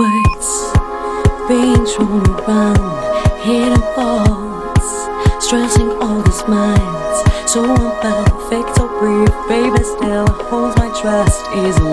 words, being thrown around, hidden faults, stressing all these minds. So imperfect or brief, baby still holds my trust easily.